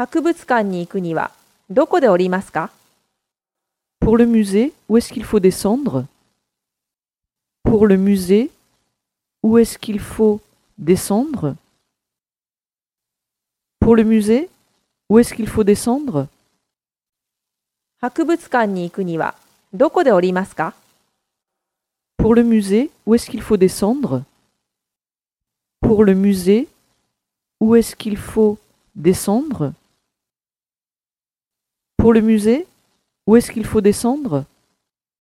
博物館に行くにはどこで降りますか Pour le musée, où est-ce qu'il faut descendre Pour le musée, où est-ce qu'il faut descendre Pour le musée, où est-ce qu'il faut descendre 博物館に行くにはどこで降りますか Pour le musée, où est-ce qu'il faut descendre Pour le musée, où est-ce qu'il faut descendre Pour le musée, où est-ce qu'il faut descendre?